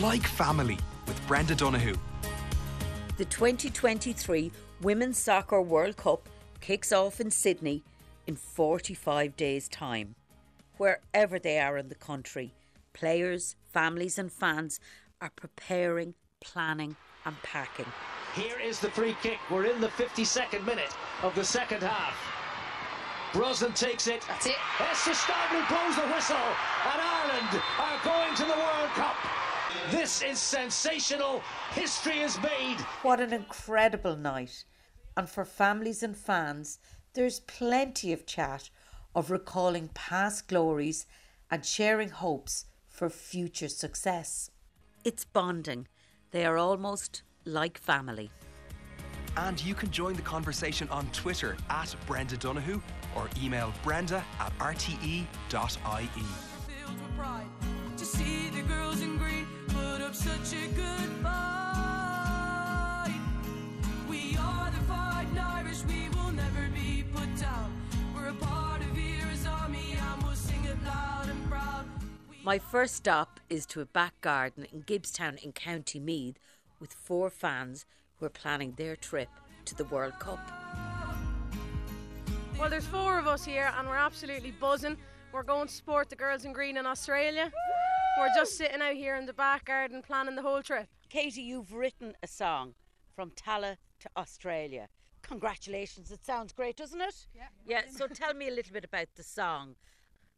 Like family with Brenda Donohue. The 2023 Women's Soccer World Cup kicks off in Sydney in 45 days' time. Wherever they are in the country, players, families, and fans are preparing, planning, and packing. Here is the free kick. We're in the 52nd minute of the second half. Brosnan takes it. That's it. Esther Staubli blows the whistle, and Ireland are going to the World Cup. This is sensational. History is made. What an incredible night. And for families and fans, there's plenty of chat of recalling past glories and sharing hopes for future success. It's bonding. They are almost like family. And you can join the conversation on Twitter at Brenda Donohue or email brenda at rte.ie. put up such a good fight. We are the fighting Irish, we will never be put down. We're a part of Vera's army and we'll sing it loud and proud. My first stop is to a back garden in Gibbstown in County Meath with four fans who are planning their trip to the World Cup. Well, there's four of us here, and we're absolutely buzzing. We're going to support the girls in green in Australia. We're just sitting out here in the back garden planning the whole trip. Katie, you've written a song from Tallaght to Australia. Congratulations, it sounds great, doesn't it? Yeah. Yeah, so tell me a little bit about the song.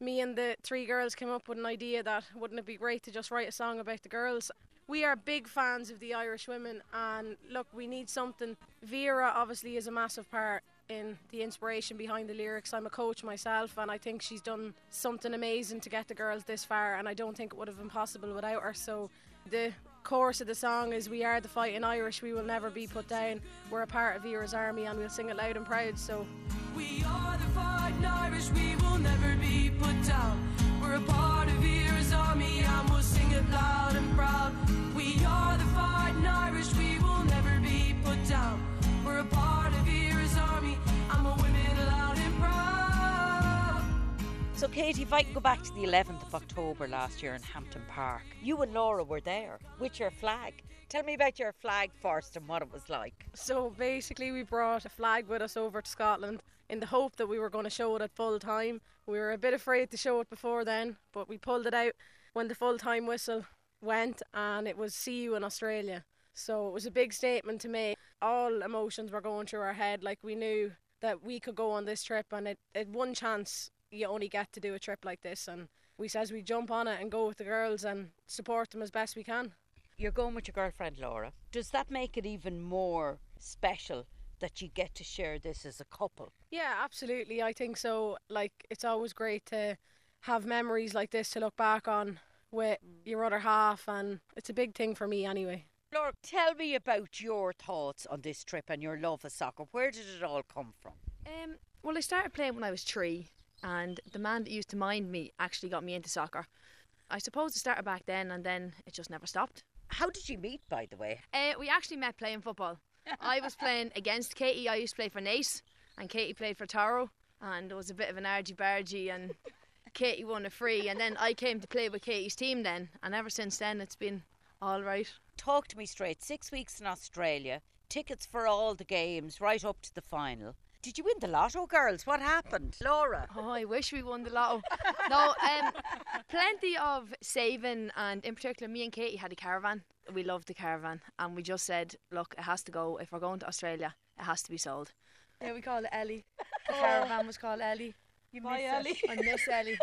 Me and the three girls came up with an idea that wouldn't it be great to just write a song about the girls? We are big fans of the Irish women, and look, we need something. Vera obviously is a massive part in the inspiration behind the lyrics. I'm a coach myself, and I think she's done something amazing to get the girls this far, and I don't think it would have been possible without her. So, the chorus of the song is We are the fighting Irish, we will never be put down. We're a part of Vera's army, and we'll sing it loud and proud. So, We are the fighting Irish, we will never be put down. We're a part of Vera's army and we'll sing it loud and proud. We are the fighting Irish, we will never be put down. We're a part So, Katie, if I can go back to the 11th of October last year in Hampden Park, you and Laura were there with your flag. Tell me about your flag first and what it was like. So basically, we brought a flag with us over to Scotland in the hope that we were going to show it at full time. We were a bit afraid to show it before then, but we pulled it out when the full time whistle went, and it was "See you in Australia." So it was a big statement to make. All emotions were going through our head, like we knew that we could go on this trip, and it, it one chance you only get to do a trip like this, and we says we jump on it and go with the girls and support them as best we can. You're going with your girlfriend, Laura. Does that make it even more special that you get to share this as a couple? Yeah, absolutely. I think so. Like, it's always great to have memories like this to look back on with your other half, and it's a big thing for me anyway. Laura, tell me about your thoughts on this trip and your love of soccer. Where did it all come from? Um, well, I started playing when I was three, and the man that used to mind me actually got me into soccer. I suppose it started back then, and then it just never stopped. How did you meet, by the way? Uh, we actually met playing football. I was playing against Katie. I used to play for Naas, and Katie played for Taro, and it was a bit of an argy bargy, and Katie won a free, and then I came to play with Katie's team then, and ever since then it's been all right. Talk to me straight. Six weeks in Australia, tickets for all the games, right up to the final. Did you win the lotto, girls? What happened? Laura. Oh, I wish we won the lotto. no, um, plenty of saving, and in particular, me and Katie had a caravan. We loved the caravan, and we just said, look, it has to go. If we're going to Australia, it has to be sold. Yeah, we called it Ellie. The caravan was called Ellie. You Bye, miss Ellie. It. I miss Ellie.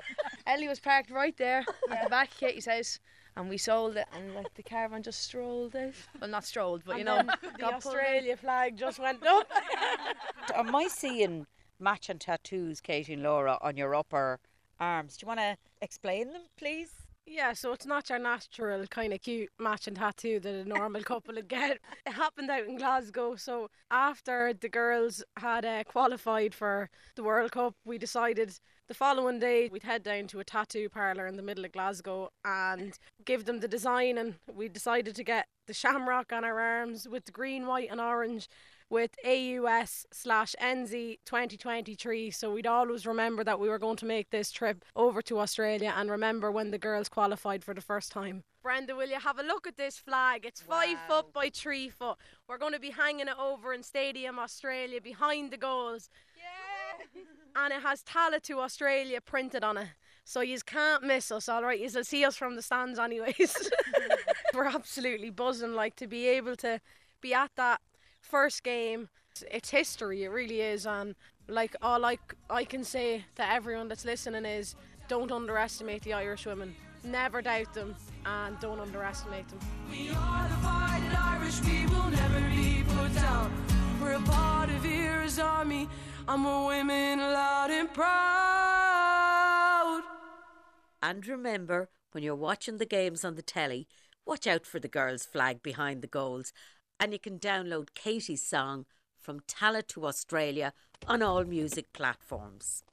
Ellie was parked right there at the back of Katie's house, and we sold it, and like the caravan just strolled out. Well, not strolled, but you know, And then the got pulled out. Australia flag just went up. Am I seeing matching tattoos, Katie and Laura, on your upper arms? Do you want to explain them, please? Yeah, so it's not your natural kind of cute matching tattoo that a normal couple would get. It happened out in Glasgow. So after the girls had uh, qualified for the World Cup, we decided the following day we'd head down to a tattoo parlour in the middle of Glasgow and give them the design. And we decided to get the shamrock on our arms with the green, white, and orange with AUS slash NZ 2023. So we'd always remember that we were going to make this trip over to Australia and remember when the girls qualified for the first time. Brenda, will you have a look at this flag? It's five foot by three foot. We're going to be hanging it over in Stadium Australia behind the goals. Yeah. And it has Tallaght to Australia printed on it. So you can't miss us, all right? You'll see us from the stands, anyways. We're absolutely buzzing, like to be able to be at that first game. It's- history, it really is. And like all I, I can say to everyone that's listening is don't underestimate the Irish women. Never doubt them and don't underestimate them. We are the fighting Irish, will never be put down. We're a part of army, and we're women loud and proud. And remember, when you're watching the games on the telly, watch out for the girls' flag behind the goals. And you can download Katie's song from Tallaght to Australia on all music platforms.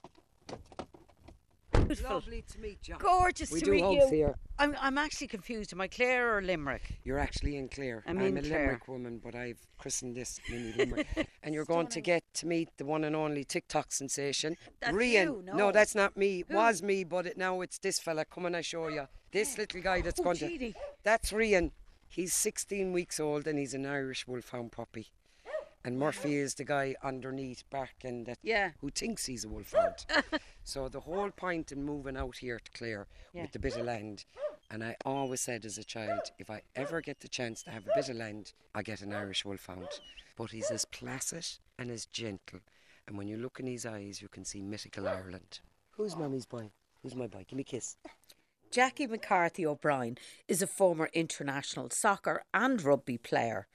Beautiful. Lovely to meet you. Gorgeous We to do meet hugs you. here. I'm, I'm actually confused. Am I Clare or Limerick? You're actually in Clare. I'm I'm, in a Clare. Limerick woman, but I've christened this mini Limerick. and you're going to get to meet the one and only TikTok sensation, That's Rian. you, no. that's not me. It was me, but it, now it's this fella. Come on, I show you. This little guy that's Oh, going Jeannie. to. That's Rian. He's 16 weeks old and he's an Irish Wolfhound puppy. And Murphy is the guy underneath barking that Yeah. who thinks he's a wolfhound. so the whole point in moving out here to Clare Yeah. with the bit of land, and I always said as a child, if I ever get the chance to have a bit of land, I get an Irish wolfhound. But he's as placid and as gentle, and when you look in his eyes, you can see mythical Ireland. Who's mummy's boy? Who's my boy? Give me a kiss. Jackie McCarthy O'Brien is a former international soccer and rugby player.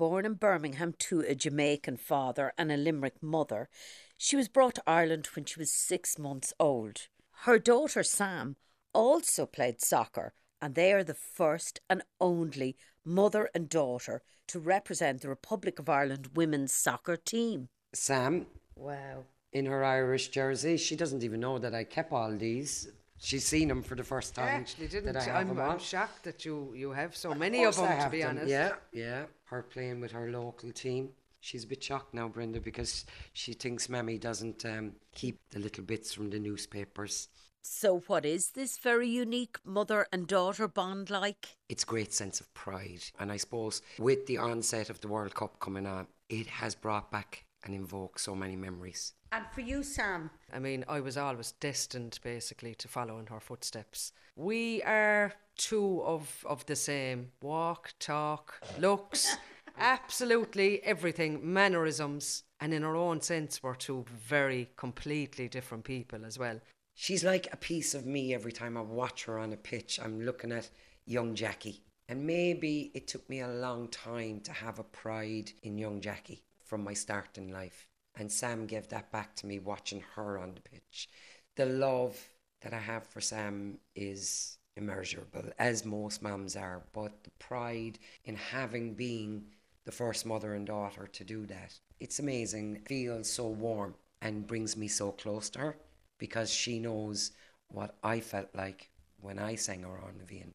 Born in Birmingham to a Jamaican father and a Limerick mother, she was brought to Ireland when she was six months old. Her daughter Sam also played soccer, and they are the first and only mother and daughter to represent the Republic of Ireland women's soccer team. Sam, Wow. in her Irish jersey, she doesn't even know that I kept all these. She's seen them for the first I time. actually didn't. That I have I'm, 'em I'm shocked that you, you have so many of course them, I to be them. honest. Yeah, yeah. Her playing with her local team. She's a bit shocked now, Brenda, because she thinks Mammy doesn't um, keep the little bits from the newspapers. So, what is this very unique mother and daughter bond like? It's great sense of pride. And I suppose with the onset of the World Cup coming on, it has brought back and invoked so many memories. And for you, Sam, I mean, I was always destined basically to follow in her footsteps. We are two of, of the same walk, talk, looks, absolutely everything, mannerisms. And in our own sense, we're two very completely different people as well. She's like a piece of me every time I watch her on a pitch. I'm looking at young Jackie. And maybe it took me a long time to have a pride in young Jackie from my start in life. And Sam gave that back to me watching her on the pitch. The love that I have for Sam is immeasurable, as most mums are. But the pride in having been the first mother and daughter to do that, it's amazing. Feels so warm and brings me so close to her because she knows what I felt like when I sang her on Vian.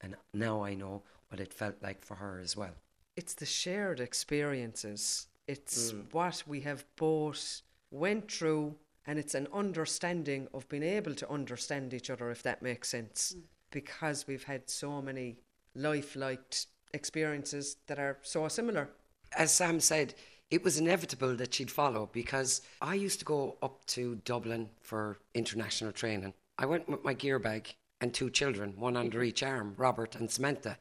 And now I know what it felt like for her as well. It's the shared experiences. It's hmm. what we have both went through, and it's an understanding of being able to understand each other, if that makes sense, hmm. because we've had so many life-like experiences that are so similar. As Sam said, it was inevitable that she'd follow because I used to go up to Dublin for international training. I went with my gear bag and two children, one under mm-hmm. each arm, Robert and Samantha.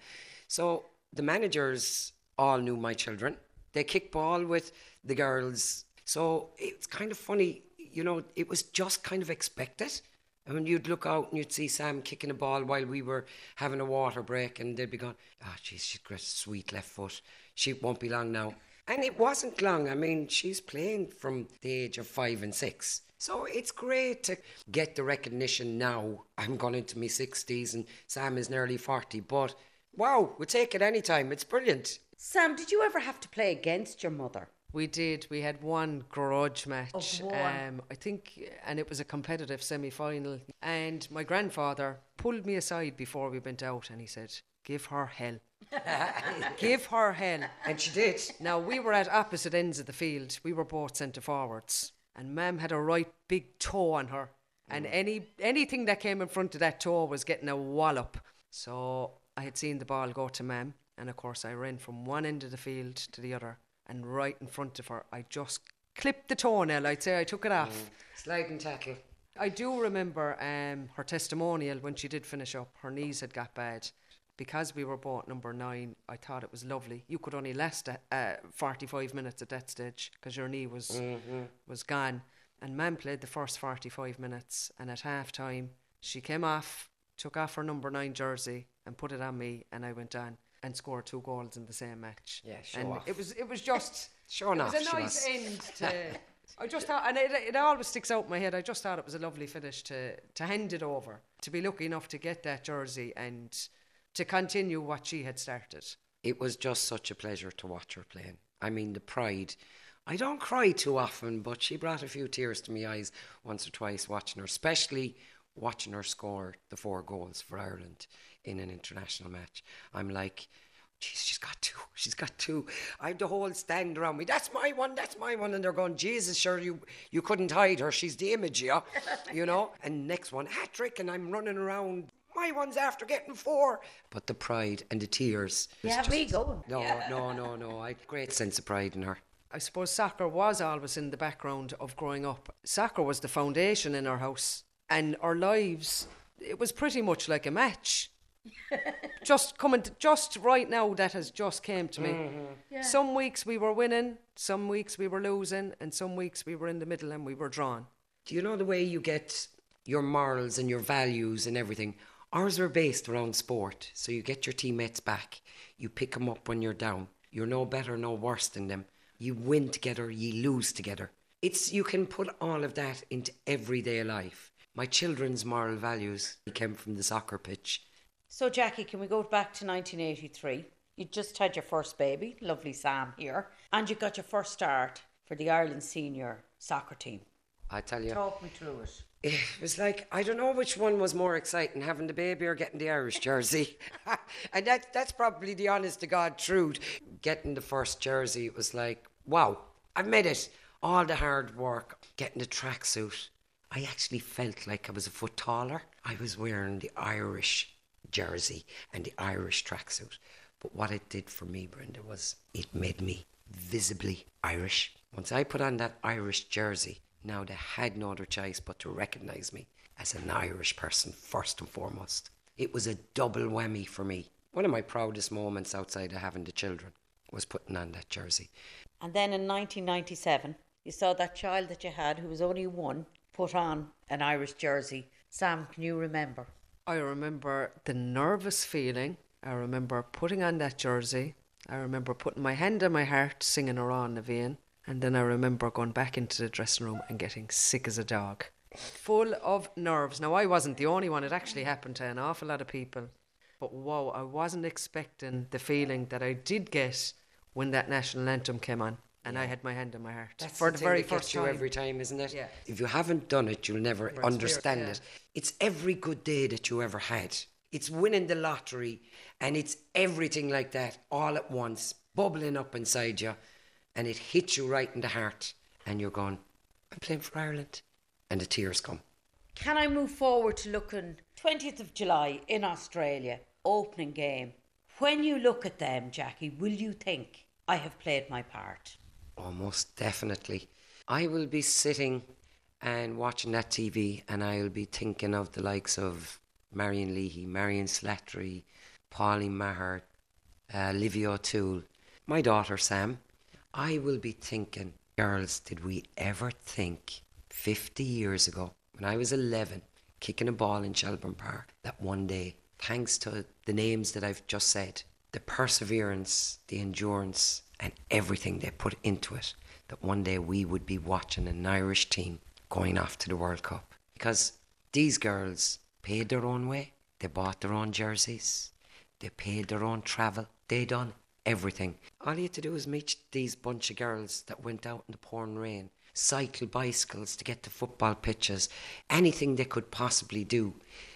So the managers all knew my children. They kick ball with the girls. So it's kind of funny, you know, it was just kind of expected. And when you'd look out and you'd see Sam kicking a ball while we were having a water break, and they'd be going, "Oh, ah, jeez, she's got a sweet left foot. She won't be long now." And it wasn't long. I mean, she's playing from the age of five and six. So it's great to get the recognition now. I'm going into my 60s and Sam is nearly 40. But wow, we'll take it anytime. It's brilliant. Sam, did you ever have to play against your mother? We did. We had one grudge match. one. Um, I think, and it was a competitive semi final. And my grandfather pulled me aside before we went out and he said, Give her hell. Give her hell. And she did. Now, we were at opposite ends of the field. We were both centre forwards. And Mam had a right big toe on her. And any anything that came in front of that toe was getting a wallop. So I had seen the ball go to Mam. And of course, I ran from one end of the field to the other. And right in front of her, I just clipped the toenail. I'd say I took it off. Sliding tackle. I do remember um, her testimonial when she did finish up. Her knees had got bad. Because we were both number nine, I thought it was lovely. You could only last uh, uh, 45 minutes at that stage because your knee was was gone. And Mam played the first 45 minutes. And at half time, she came off, took off her number nine jersey, and put it on me. And I went on and scored two goals in the same match. Yeah, show and off. it was it was just Showing it off, was a nice end to. I just thought, and it, it always sticks out in my head. I just thought it was a lovely finish to to hand it over, to be lucky enough to get that jersey and to continue what she had started. It was just such a pleasure to watch her playing. I mean, the pride. I don't cry too often, but she brought a few tears to my eyes once or twice watching her, especially watching her score the four goals for Ireland in an international match. I'm like, Jeez, she's got two. She's got two. I have the whole stand around me. That's my one. That's my one. And they're going, Jesus, sure you you couldn't hide her. She's the image, yeah, you know. And next one, hat trick, and I'm running around. My one's after getting four. But the pride and the tears. Yeah, me going. No, no, no, no. I great sense of pride in her. I suppose soccer was always in the background of growing up. Soccer was the foundation in our house, and our lives. It was pretty much like a match. just coming, to, just right now, that has just came to me. Mm-hmm. Some weeks we were winning, some weeks we were losing, and some weeks we were in the middle and we were drawn. Do you know the way you get your morals and your values and everything? Ours are based around sport. So you get your teammates back. You pick them up when you're down. You're no better, no worse than them. You win together, you lose together. It's you can put all of that into everyday life. My children's moral values came from the soccer pitch. So, Jackie, can we go back to 1983? You just had your first baby, lovely Sam here, and you got your first start for the Ireland senior soccer team. I tell you. Talk me through it. It was like I don't know which one was more exciting, having the baby or getting the Irish jersey. and that that's probably the honest to God truth. Getting the first jersey it was like, wow, I've made it. All the hard work, getting the tracksuit. I actually felt like I was a foot taller. I was wearing the Irish jersey and the Irish tracksuit. But what it did for me, Brenda, was it made me visibly Irish. Once I put on that Irish jersey, now they had no other choice but to recognise me as an Irish person first and foremost. It was a double whammy for me. One of my proudest moments outside of having the children was putting on that jersey. And then in 1997, you saw that child that you had, who was only one, put on an Irish jersey. Sam, can you remember? I remember the nervous feeling. I remember putting on that jersey. I remember putting my hand on my heart, singing Amhrán na bhFiann. And then I remember going back into the dressing room and getting sick as a dog. Full of nerves. Now, I wasn't the only one. It actually happened to an awful lot of people. But whoa, I wasn't expecting the feeling that I did get when that national anthem came on. And I had my hand on my heart That's for the, the, thing very that gets first you time. every time, isn't it? Yeah. If you haven't done it, you'll never understand yeah. it. It's every good day that you ever had. It's winning the lottery, and it's everything like that all at once, bubbling up inside you, and it hits you right in the heart, and you're going, "I'm playing for Ireland," and the tears come. Can I move forward to looking 20th of July in Australia, opening game? When you look at them, Jackie, will you think I have played my part? Almost definitely. I will be sitting and watching that TV, and I'll be thinking of the likes of Marion Leahy, Marion Slattery, Pauline Maher, uh, O'Toole, my daughter Sam. I will be thinking, girls, did we ever think 50 years ago, when I was 11, kicking a ball in Shelburne Park, that one day, thanks to the names that I've just said, the perseverance, the endurance, and everything they put into it, that one day we would be watching an Irish team going off to the World Cup. Because these girls paid their own way, they bought their own jerseys, they paid their own travel, they done everything. All you had to do was meet these bunch of girls that went out in the pouring rain, cycle bicycles to get to football pitches, anything they could possibly do.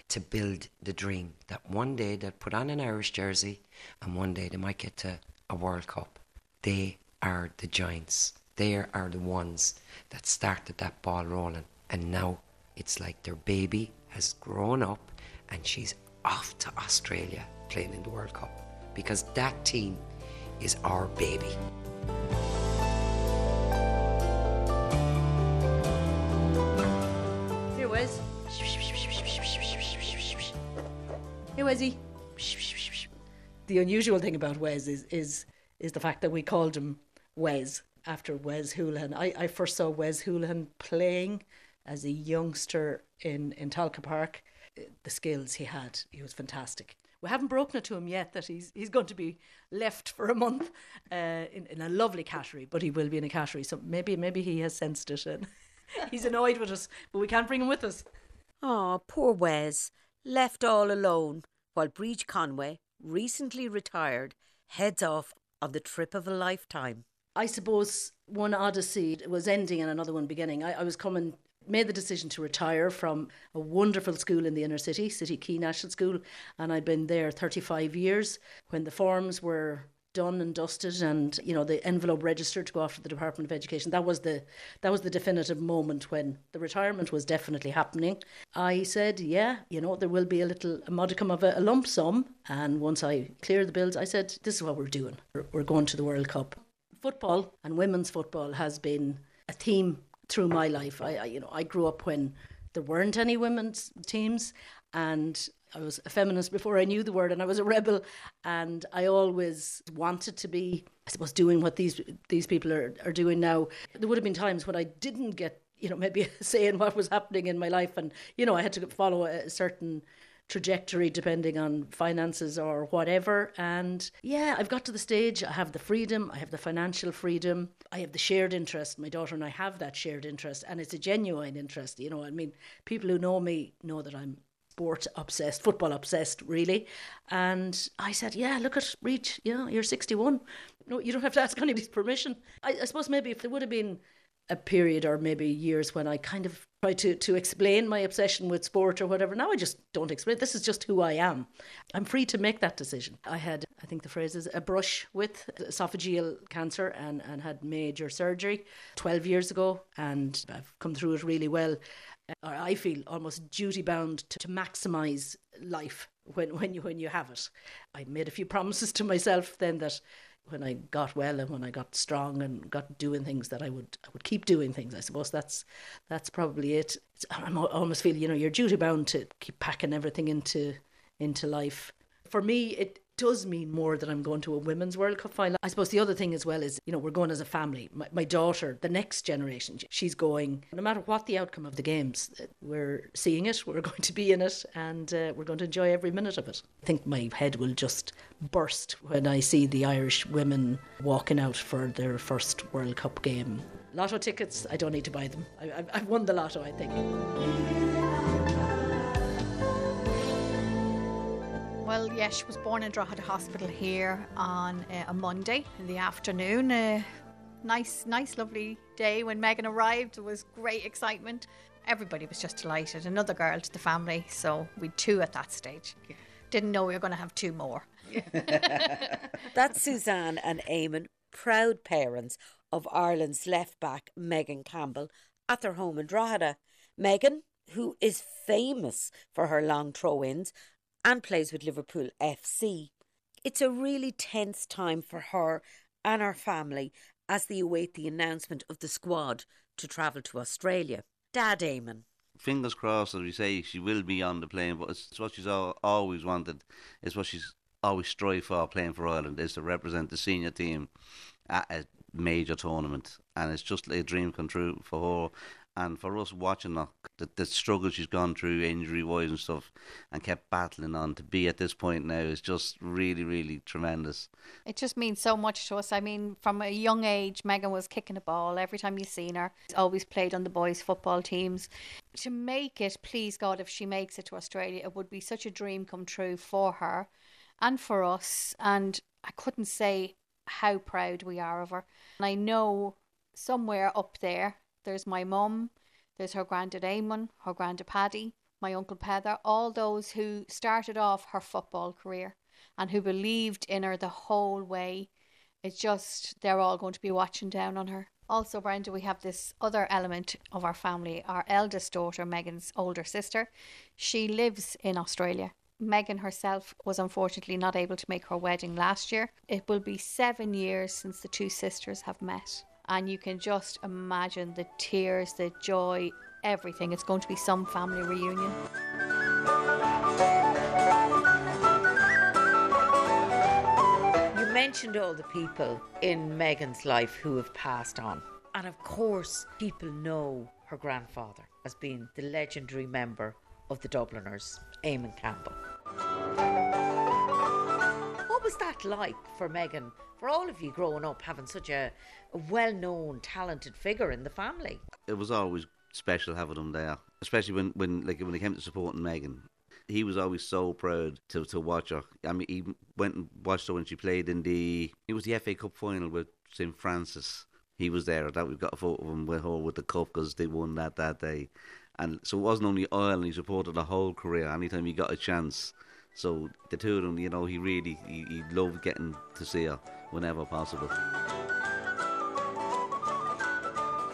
to build the dream that one day they'd put on an Irish jersey and one day they might get to a World Cup. They are the giants. They are the ones that started that ball rolling. And now it's like their baby has grown up and she's off to Australia playing in the World Cup because that team is our baby. Here, Wes. Hey, Wesy. The unusual thing about Wes is is is the fact that we called him Wes after Wes Houlihan. I, I first saw Wes Houlihan playing as a youngster in, in Tolka Park. The skills he had, he was fantastic. We haven't broken it to him yet that he's he's going to be left for a month uh, in, in a lovely cattery, but he will be in a cattery. So maybe maybe he has sensed it and he's annoyed with us, but we can't bring him with us. Oh, poor Wes, left all alone while Breach Conway, recently retired, heads off on the trip of a lifetime. I suppose one odyssey was ending and another one beginning. I, I was coming, made the decision to retire from a wonderful school in the inner city, City Quay National School, and I'd been there 35 years when the forms were done and dusted and you know the envelope registered to go off to the Department of Education. That was the that was the definitive moment when the retirement was definitely happening. I said yeah you know there will be a little a modicum of a, a lump sum. And once I clear the bills I said this is what we're doing. We're, we're going to the World Cup. Football and women's football has been a theme through my life. I, I you know I grew up when there weren't any women's teams and I was a feminist before I knew the word, and I was a rebel, and I always wanted to be, I suppose, doing what these these people are, are doing now. There would have been times when I didn't get, you know, maybe saying what was happening in my life, and you know, I had to follow a certain trajectory depending on finances or whatever. And yeah, I've got to the stage. I have the freedom. I have the financial freedom. I have the shared interest. My daughter and I have that shared interest, and it's a genuine interest. You know, I mean, people who know me know that I'm sport obsessed, football obsessed, really. And I said, Yeah, look at Reach, you know, you're 61. No, you don't have to ask anybody's permission. I, I suppose maybe if there would have been a period or maybe years when I kind of tried to, to explain my obsession with sport or whatever. Now I just don't explain. This is just who I am. I'm free to make that decision. I had, I think the phrase is, a brush with esophageal cancer and, and had major surgery 12 years ago. And I've come through it really well or I feel almost duty bound to, to maximise life when, when you when you have it. I made a few promises to myself then that when I got well and when I got strong and got doing things that I would I would keep doing things. I suppose that's that's probably it. It's, I almost feel you know you're duty bound to keep packing everything into into life. For me, it does mean more that I'm going to a women's World Cup final. I suppose the other thing as well is, you know, we're going as a family. My, my, daughter, the next generation, she's going, no matter what the outcome of the games, we're seeing it, we're going to be in it, and uh, we're going to enjoy every minute of it. I think my head will just burst when I see the Irish women walking out for their first World Cup game. Lotto tickets, I don't need to buy them. I, I've won the lotto, I think. Well, yeah, she was born in Drogheda Hospital here on uh, a Monday in the afternoon. Uh, nice, nice, lovely day when Megan arrived. It was great excitement. Everybody was just delighted. Another girl to the family, so we two at that stage. Didn't know we were going to have two more. That's Suzanne and Eamon, proud parents of Ireland's left back Megan Campbell at their home in Drogheda. Megan, who is famous for her long throw ins, and plays with Liverpool FC. It's a really tense time for her and her family as they await the announcement of the squad to travel to Australia. Dad Eamon. Fingers crossed, as we say, she will be on the plane, but it's what she's always wanted. It's what she's always strived for playing for Ireland, is to represent the senior team at a major tournament. And it's just a dream come true for her and for us watching her, the, the struggle she's gone through injury wise and stuff and kept battling on to be at this point now is just really really tremendous. It just means so much to us. I mean from a young age megan was kicking a ball every time you've seen her. She's always played on the boys football teams. To make it please god if she makes it to australia it would be such a dream come true for her and for us. And i couldn't say how proud we are of her. And i know somewhere up there there's my mum, there's her granddad Eamon, her granddad Paddy, my uncle Peather, all those who started off her football career and who believed in her the whole way. It's just they're all going to be watching down on her. Also, Brenda, we have this other element of our family. Our eldest daughter, Megan's older sister, she lives in Australia. Megan herself was unfortunately not able to make her wedding last year. It will be seven years since the two sisters have met. And you can just imagine the tears, the joy, everything. It's going to be some family reunion. You mentioned all the people in Megan's life who have passed on. And of course, people know her grandfather as being the legendary member of the Dubliners, Eamon Campbell. What was that like for Megan, for all of you growing up, having such a, a well known, talented figure in the family? It was always special having him there, especially when, when like when it came to supporting Megan. He was always so proud to, to watch her. I mean, he went and watched her when she played in the it was the FA Cup final with St Francis. He was there. That we've got a photo of him with her with the cup because they won that that day. And so it wasn't only Ireland, he supported the whole career anytime he got a chance. So the two of them, you know, he really he, he loved getting to see her whenever possible.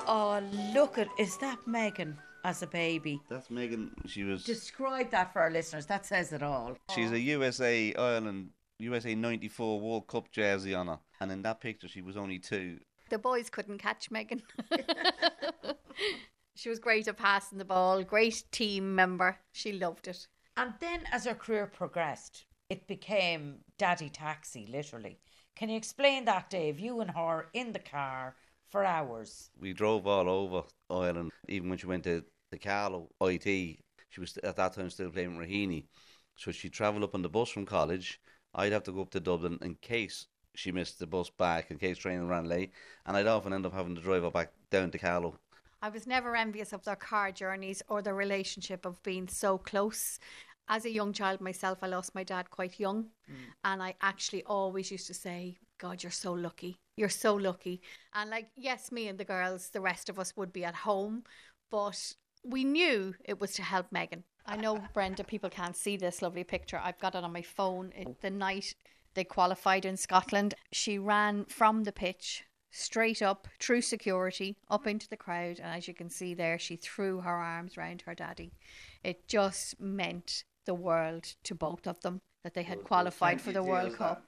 Oh, look at is that Megan as a baby? That's Megan. She was. Describe that for our listeners. That says it all. She's a USA Ireland USA '94 World Cup jersey on her, and in that picture she was only two. The boys couldn't catch Megan. she was great at passing the ball, great team member. She loved it. And then as her career progressed, it became daddy taxi, literally. Can you explain that, Dave? You and her in the car for hours. We drove all over Ireland. Even when she went to the Carlow IT, she was at that time still playing with Raheny. So she'd travel up on the bus from college. I'd have to go up to Dublin in case she missed the bus back, in case training ran late. And I'd often end up having to drive her back down to Carlow. I was never envious of their car journeys or their relationship of being so close. As a young child myself, I lost my dad quite young. Mm. And I actually always used to say, God, you're so lucky. You're so lucky. And like, yes, me and the girls, the rest of us would be at home, but we knew it was to help Megan. I know, Brenda, people can't see this lovely picture. I've got it on my phone. It, the night they qualified in Scotland, she ran from the pitch straight up through security up into the crowd and as you can see there she threw her arms round her daddy it just meant the world to both of them that they had qualified for the world cup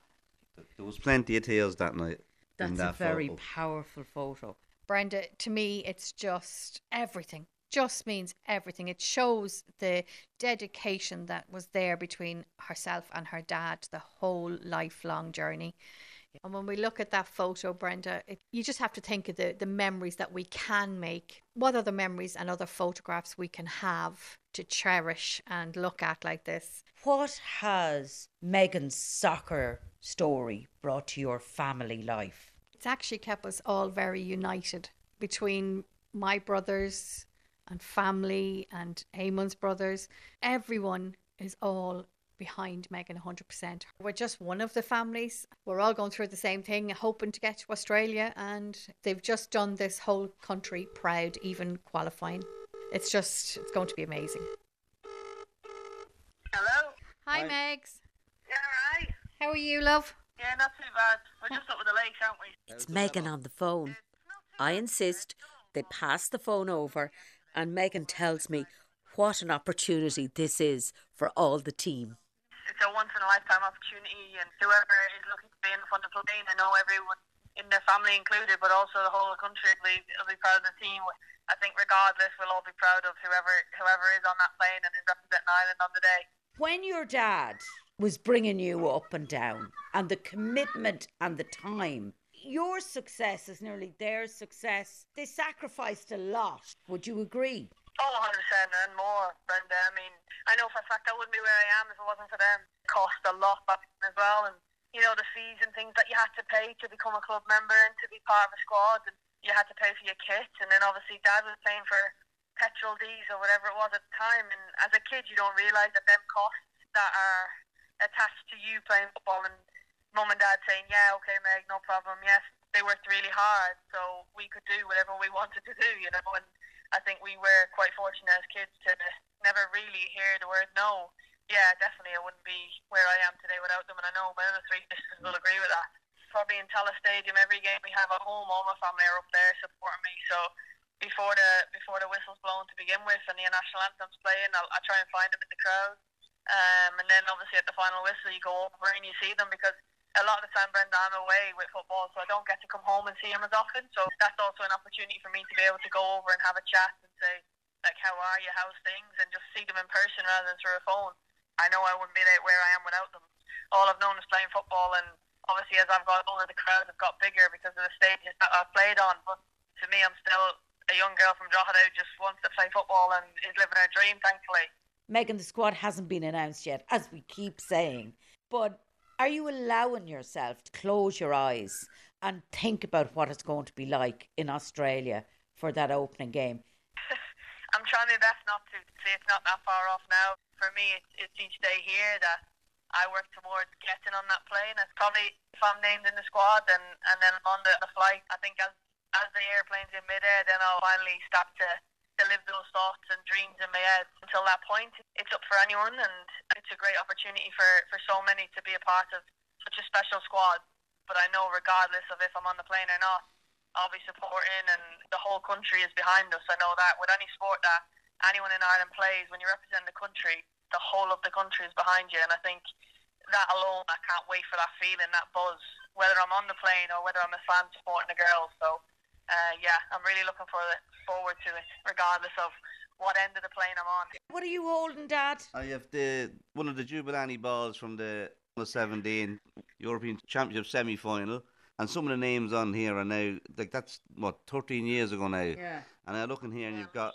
There was plenty of tears that night. in That's a very photo. powerful photo. Brenda, to me, it's just everything. Just means everything. It shows the dedication that was there between herself and her dad, the whole lifelong journey. And when we look at that photo, Brenda, it, you just have to think of the, the memories that we can make. What other memories and other photographs we can have to cherish and look at like this? What has Megan's soccer story brought to your family life? It's actually kept us all very united between my brothers and family and Eamon's brothers. Everyone is all behind Megan 100%. We're just one of the families. We're all going through the same thing, hoping to get to Australia, and they've just done this whole country proud, even qualifying. It's just, it's going to be amazing. Hello. Hi, Megs. Yeah, right. How are you, love? Yeah, not too bad. We're just up with the lakes, aren't we? It's Megan on the phone. I insist they pass the phone over, and Megan tells me what an opportunity this is for all the team. It's a once in a lifetime opportunity, and whoever is looking to be in the front of the plane, I know everyone in their family included, but also the whole country will be, will be proud of the team. I think regardless, we'll all be proud of whoever whoever is on that plane and is representing Ireland on the day. When your dad was bringing you up and down, and the commitment and the time, your success is nearly their success. They sacrificed a lot. Would you agree? Oh, 100% and more, Brenda. Uh, I mean, I know for a fact I wouldn't be where I am if it wasn't for them. It cost a lot back then as well, and you know the fees and things that you had to pay to become a club member and to be part of a squad, and you had to pay for your kit, and then obviously Dad was paying for petrol, diesel, whatever it was at the time. And as a kid, you don't realise that them costs that are attached to you playing football, and Mum and Dad saying, "Yeah, okay, Meg, no problem." Yes, they worked really hard, so we could do whatever we wanted to do, you know, and. I think we were quite fortunate as kids to never really hear the word no, yeah, definitely I wouldn't be where I am today without them, and I know my other three sisters will agree with that. Probably in Tallaght Stadium, every game we have at home, all my family are up there supporting me. So before the before the whistle's blown to begin with, and the national anthem's playing, I'll, I try and find them in the crowd. Um, and then obviously at the final whistle, you go over and you see them because a lot of the time, Brenda, I'm away with football, so I don't get to come home and see them as often. So that's also an opportunity for me to be able to go over and have a chat and say, like, how are you, how's things, and just see them in person rather than through a phone. I know I wouldn't be there where I am without them. All I've known is playing football, and obviously as I've got older, the crowds have got bigger because of the stages that I've played on. But to me, I'm still a young girl from Drogheda who just wants to play football and is living her dream, thankfully. Megan, the squad hasn't been announced yet, as we keep saying. But are you allowing yourself to close your eyes and think about what it's going to be like in Australia for that opening game? I'm trying my best not to see it's not that far off now. For me, it's, it's each day here that I work towards getting on that plane. It's probably if I'm named in the squad and, and then on the, the flight, I think as as the airplane's in midair, then I'll finally start to, to live those thoughts and dreams in my head. Until that point, it's up for anyone, and it's a great opportunity for, for so many to be a part of such a special squad. But I know, regardless of if I'm on the plane or not, I'll be supporting, and the whole country is behind us. I know that with any sport that anyone in Ireland plays, when you represent the country, the whole of the country is behind you. And I think that alone, I can't wait for that feeling, that buzz, whether I'm on the plane or whether I'm a fan supporting the girls. So uh, yeah, I'm really looking for forward to it, regardless of what end of the plane I'm on. What are you holding, Dad? I have the one of the Jabulani balls from the under 17 European Championship semi final. And some of the names on here are now like that's what 13 years ago now. Yeah. And I look in here and you've got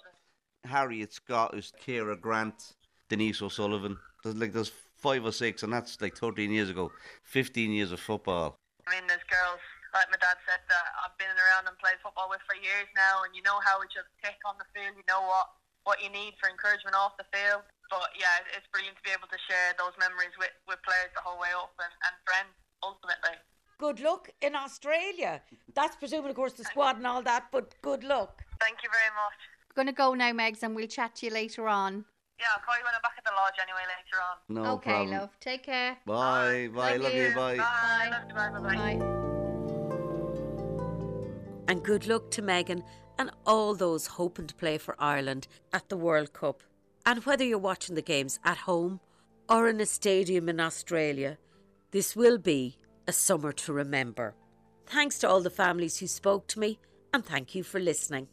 Harriet Scott, who's Ciara Grant, Denise O'Sullivan. There's like there's five or six, and that's like 13 years ago. 15 years of football. I mean, there's girls like my dad said that I've been around and played football with for years now, and you know how each other tick on the field. You know what what you need for encouragement off the field. But yeah, it's brilliant to be able to share those memories with, with players the whole way up and, and friends ultimately. Good luck in Australia. That's presuming, of course, the squad and all that, but good luck. Thank you very much. We're going to go now, Megs, and we'll chat to you later on. Yeah, I'll call you when I'm back at the lodge anyway later on. No okay, problem. love. Take care. Bye. Bye. Thank Love you. you. Bye. Bye. Love you, bye. Bye. Bye. And good luck to Megan and all those hoping to play for Ireland at the World Cup. And whether you're watching the games at home or in a stadium in Australia, this will be a summer to remember. Thanks to all the families who spoke to me, and thank you for listening.